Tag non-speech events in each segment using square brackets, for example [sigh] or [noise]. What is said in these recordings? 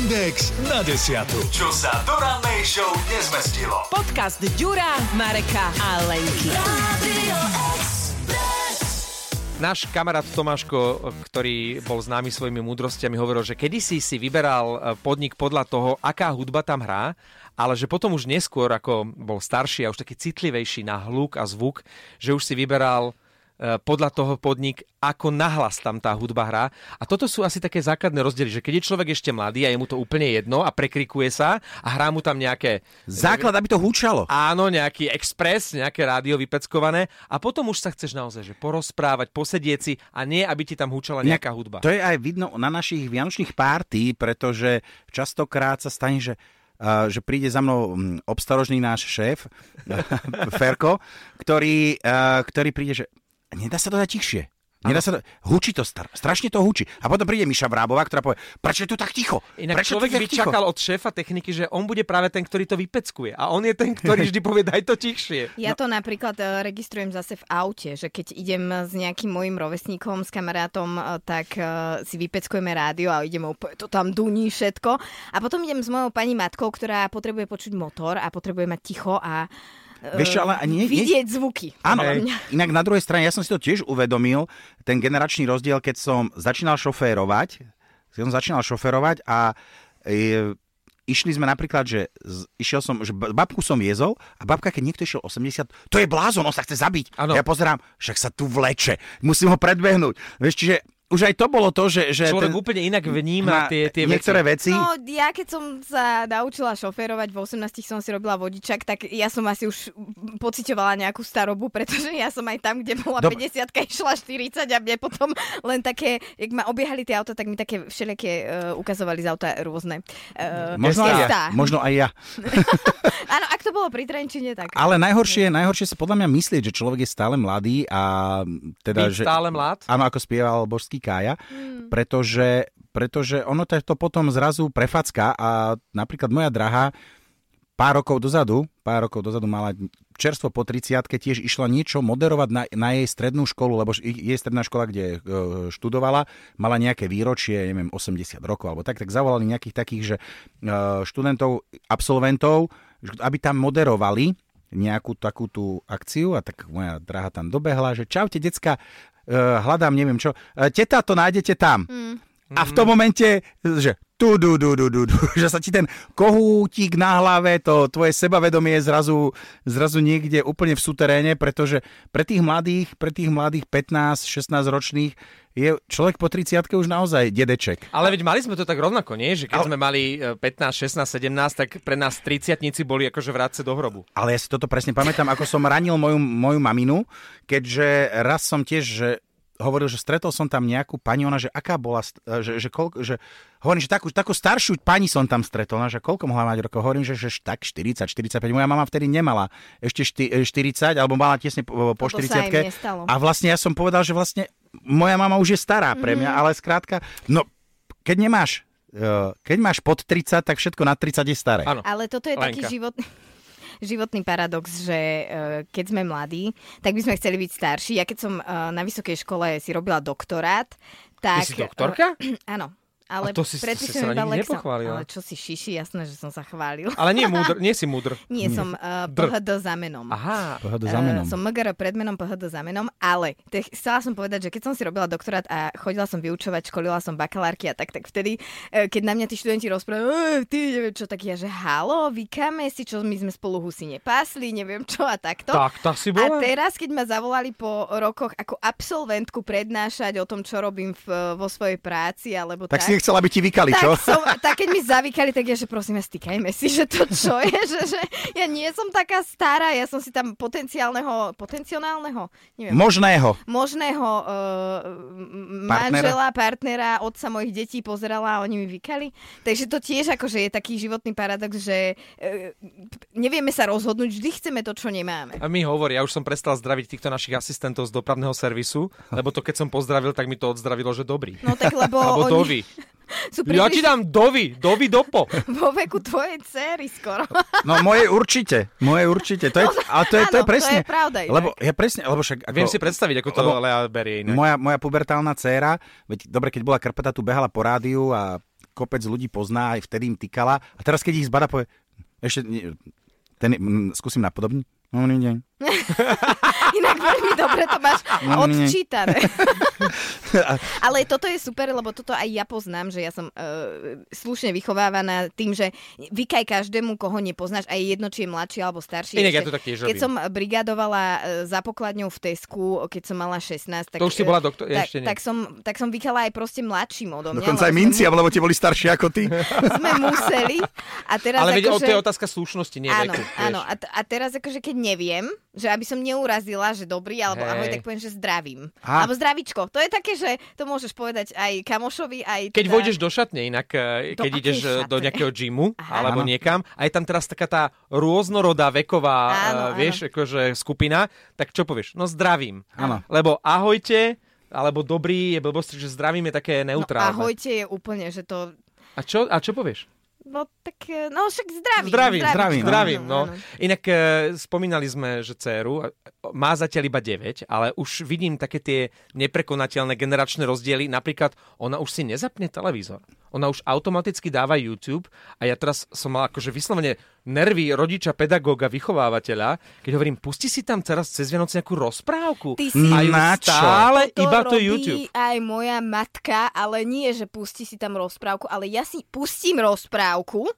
Index na desiatu. Čo sa do rannej show nezmestilo. Podcast Ďura, Mareka a Lenky. Náš kamarát Tomáško, ktorý bol známy svojimi múdrostiami, hovoril, že kedysi si vyberal e, podnik podľa toho, aká hudba tam hrá, ale že potom už neskôr, ako bol starší a už taký citlivejší na hluk a zvuk, že už si vyberal podľa toho podnik, ako nahlas tam tá hudba hrá. A toto sú asi také základné rozdiely, že keď je človek ešte mladý a je mu to úplne jedno a prekrikuje sa a hrá mu tam nejaké... Základ, aby to húčalo. Áno, nejaký express, nejaké rádio vypeckované a potom už sa chceš naozaj že porozprávať, posedieť si a nie, aby ti tam húčala nejaká hudba. To je aj vidno na našich vianočných párty, pretože častokrát sa stane, že Uh, že príde za mnou obstarožný náš šéf, [laughs] Ferko, ktorý, uh, ktorý príde, že nedá sa to dať tichšie. Nedá sa to, hučí to, star, strašne to hučí. A potom príde Miša Vrábová, ktorá povie, prečo je tu tak ticho? Inak prečo človek by ticho? čakal od šéfa techniky, že on bude práve ten, ktorý to vypeckuje. A on je ten, ktorý vždy povie, daj to tichšie. Ja to napríklad e, registrujem zase v aute, že keď idem s nejakým môjim rovesníkom, s kamarátom, e, tak e, si vypeckujeme rádio a ideme úplne, to tam duní všetko. A potom idem s mojou pani matkou, ktorá potrebuje počuť motor a potrebuje mať ticho a Vieš čo, ale nie, nie, vidieť zvuky. Áno, inak na druhej strane, ja som si to tiež uvedomil, ten generačný rozdiel, keď som začínal šoférovať, keď som začínal šoférovať a e, išli sme napríklad, že z, išiel som, že babku som viezol a babka, keď niekto išiel 80, to je blázon, on sa chce zabiť. Áno. Ja pozerám, však sa tu vleče, musím ho predbehnúť. Vieš, čiže už aj to bolo to, že... že Človek ten, úplne inak vníma tie, tie niektoré veci. veci. No, ja keď som sa naučila šoférovať, v 18 som si robila vodičak, tak ja som asi už pocitovala nejakú starobu, pretože ja som aj tam, kde bola Dob- 50 išla 40 a mne potom len také, jak ma obiehali tie auta, tak mi také všelijaké uh, ukazovali z auta rôzne. Uh, Možno aj ja. Možno aj ja. [laughs] Áno, ak to bolo pri Trenčine, tak... Ale najhoršie, najhoršie sa podľa mňa myslieť, že človek je stále mladý a teda, Byť že... stále mlad. Áno, ako spieval božský Kája, Hmm. pretože, pretože ono to, to potom zrazu prefacká a napríklad moja drahá pár rokov dozadu, pár rokov dozadu mala čerstvo po 30 tiež išla niečo moderovať na, na jej strednú školu, lebo jej stredná škola, kde e, študovala, mala nejaké výročie, neviem, 80 rokov alebo tak, tak zavolali nejakých takých, že e, študentov, absolventov, aby tam moderovali nejakú takú tú akciu a tak moja drahá tam dobehla, že čaute decka, e, hľadám neviem čo, e, teta to nájdete tam. A v tom momente, že tu, du, du, du, du, du, [laughs] že sa ti ten kohútik na hlave, to tvoje sebavedomie je zrazu, zrazu niekde úplne v suteréne, pretože pre tých mladých, pre tých mladých 15-16 ročných je človek po 30 už naozaj dedeček. Ale veď mali sme to tak rovnako, nie? Že keď sme mali e, 15, 16, 17, tak pre nás 30 boli akože vrátce do hrobu. Ale ja si toto presne pamätám, ako som ranil moju, moju maminu, keďže raz som tiež, že hovoril, že stretol som tam nejakú pani, ona, že aká bola, st- že, že, koľko, že hovorím, že takú, takú staršiu pani som tam stretol, ona, že koľko mohla mať rokov, hovorím, že, že tak 40, 45, moja mama vtedy nemala ešte šty, 40, alebo mala tesne po, po Toto sa aj 40 mne stalo. a vlastne ja som povedal, že vlastne moja mama už je stará pre mňa, ale skrátka, no keď nemáš eh, keď máš pod 30, tak všetko nad 30 je staré. Áno. Ale toto je taký Lenka. životný, životný paradox, že uh, keď sme mladí, tak by sme chceli byť starší. Ja keď som uh, na vysokej škole si robila doktorát, tak... si doktorka? Uh, [clears throat] áno. Ale A to si- to si sa Lexom. nepochválila. Ale čo si šiši, jasné, že som sa chválil. Ale nie, múdr, [laughs] nie si múdr. Nie, som uh, Dr. PHD za menom. Aha. Pohľadu za menom. Uh, som MGR pred menom, PHD za menom, ale te, chcela som povedať, že keď som si robila doktorát a chodila som vyučovať, školila som bakalárky a tak, tak vtedy, uh, keď na mňa tí študenti rozprávajú, "Ej, ty neviem čo, tak ja, že halo, vykáme si, čo my sme spolu husy nepásli, neviem čo a takto. Tak, tak si A bola? teraz, keď ma zavolali po rokoch ako absolventku prednášať o tom, čo robím v, vo svojej práci, alebo Tak tak, si nechcela, aby ti vykali, čo? tak, som, tak keď mi zavykali, tak ja, že prosím, ja stýkajme si, že to čo je, [laughs] že, že ja nie som taká stará, ja som si tam potenciálneho, potenciálneho, neviem, Možného. možného uh, manžela, partnera, otca mojich detí pozerala a oni mi vykali. Takže to tiež akože je taký životný paradox, že uh, nevieme sa rozhodnúť, vždy chceme to, čo nemáme. A mi hovorí, ja už som prestal zdraviť týchto našich asistentov z dopravného servisu, lebo to keď som pozdravil, tak mi to odzdravilo, že dobrý. No tak lebo [laughs] Alebo oni dovi. Sú Ja ti príliš dám dovi, dovi dopo. [laughs] vo veku tvojej cery skoro. No moje určite, moje určite. To je, ale to je, to je No, áno, to presne. je pravda inak. Lebo ja presne, lebo však... Ako, Viem si predstaviť, ako to Lea berie inak. Moja, moja pubertálna dcéra, veď dobre, keď bola krpeta, tu behala po rádiu a kopec ľudí pozná, aj vtedy im tykala. A teraz, keď ich zbada, povie, ešte, ten, skúsim napodobniť. No, nie, nie. [laughs] Inak veľmi dobre to máš [laughs] No, nie. odčítané. [laughs] Ale toto je super, lebo toto aj ja poznám, že ja som uh, slušne vychovávaná tým, že vykaj každému, koho nepoznáš, aj jedno, či je mladší alebo starší. Inak ja to tak tiež Keď robím. som brigadovala uh, za pokladňou v Tesku, keď som mala 16, tak... To už si bola doktor- tak, ešte nie. tak, som, tak som vykala aj proste mladším odo mňa. Dokonca aj lebo minci, sme, lebo ti boli starší ako ty. [laughs] sme museli. A teraz Ale akože... to je otázka slušnosti, nie Áno, veku. áno. A, t- a teraz akože keď neviem, že aby som neurazila, že dobrý alebo Hej. ahoj, tak poviem, že zdravím. Á. Alebo zdravičko. To je také, že to môžeš povedať aj kamošovi, aj Keď teda... vojdeš do šatne, inak eh, Do keď ideš eh, do šatne? nejakého gymu Aha. alebo Áno. niekam a je tam teraz taká tá rôznorodá veková, Áno, eh, áno. vieš, akože skupina, tak čo povieš? No zdravím. Áno. Lebo ahojte, alebo dobrý je blbosť, že zdravím je také No, neutrálne. ahojte je úplne, že to... A, čo, a čo povieš? No tak, eh, no však zdravím. Zdravím, zdravím, zdravím, Áno, no. áno. Inak e, spomínali sme, že dceru e, má zatiaľ iba 9, ale už vidím také tie neprekonateľné generačné rozdiely. Napríklad ona už si nezapne televízor. Ona už automaticky dáva YouTube a ja teraz som mal akože vyslovene nervy rodiča, pedagóga, vychovávateľa, keď hovorím, pusti si tam teraz cez Vianoce nejakú rozprávku. Ty si- a ju Na čo? stále To iba to YouTube. aj moja matka, ale nie, že pustí si tam rozprávku, ale ja si pustím rozprávku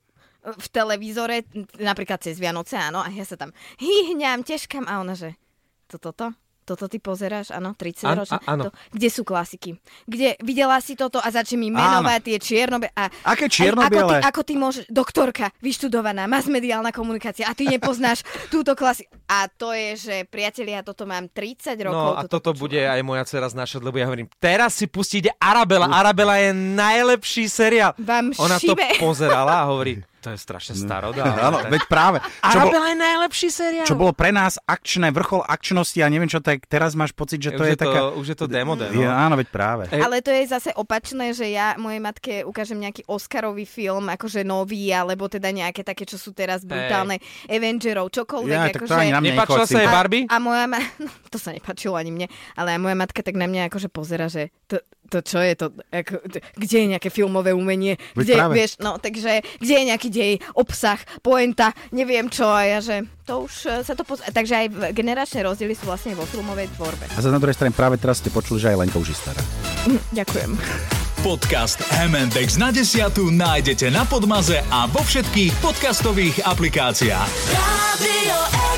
v televízore, napríklad cez Vianoce, áno, a ja sa tam hýhňam, teškam a ona, že toto, toto, toto ty pozeráš, áno, 30 Áno, ročné. a- áno. To, kde sú klasiky? Kde videla si toto a začne mi menovať tie čiernobe a Aké Aj, ako, ty, čierno-biele? ako ty môžeš, doktorka, vyštudovaná, masmediálna komunikácia a ty nepoznáš [laughs] túto klasiku. A to je, že priatelia, toto mám 30 rokov. No a toto počúvam. bude aj moja dcera znášať, lebo ja hovorím, teraz si pustíte Arabela. Arabela je najlepší seriál. Vám Ona to šibe. pozerala a hovorí, [laughs] to je strašne starodá. Áno, veď práve. Čo, bol, Arabela je najlepší seriál. čo bolo pre nás akčné, vrchol akčnosti a neviem čo, tak teraz máš pocit, že to už je, je to, taká... už je to demode, no. Je, áno, veď práve. E- Ale to je zase opačné, že ja mojej matke ukážem nejaký Oscarový film, akože nový, alebo teda nejaké také, čo sú teraz brutálne Avengerov, čokoľvek. Ja, tak to akože... ani na mňa Nepáčila sa jej. Barbie? A moja ma... No, [laughs] to sa nepáčilo ani mne, ale moja matka tak na mňa akože pozera, že to, to čo je to, ako, kde je nejaké filmové umenie, Veď kde, práve. vieš, no, takže kde je nejaký dej, obsah, poenta, neviem čo, a ja, že to už eh, sa to poz... Takže aj generačné rozdiely sú vlastne vo filmovej tvorbe. A za na druhej strane práve teraz ste počuli, že aj Lenka už je stará. Ďakujem. Podcast M&X na desiatu nájdete na Podmaze a vo všetkých podcastových aplikáciách. Radio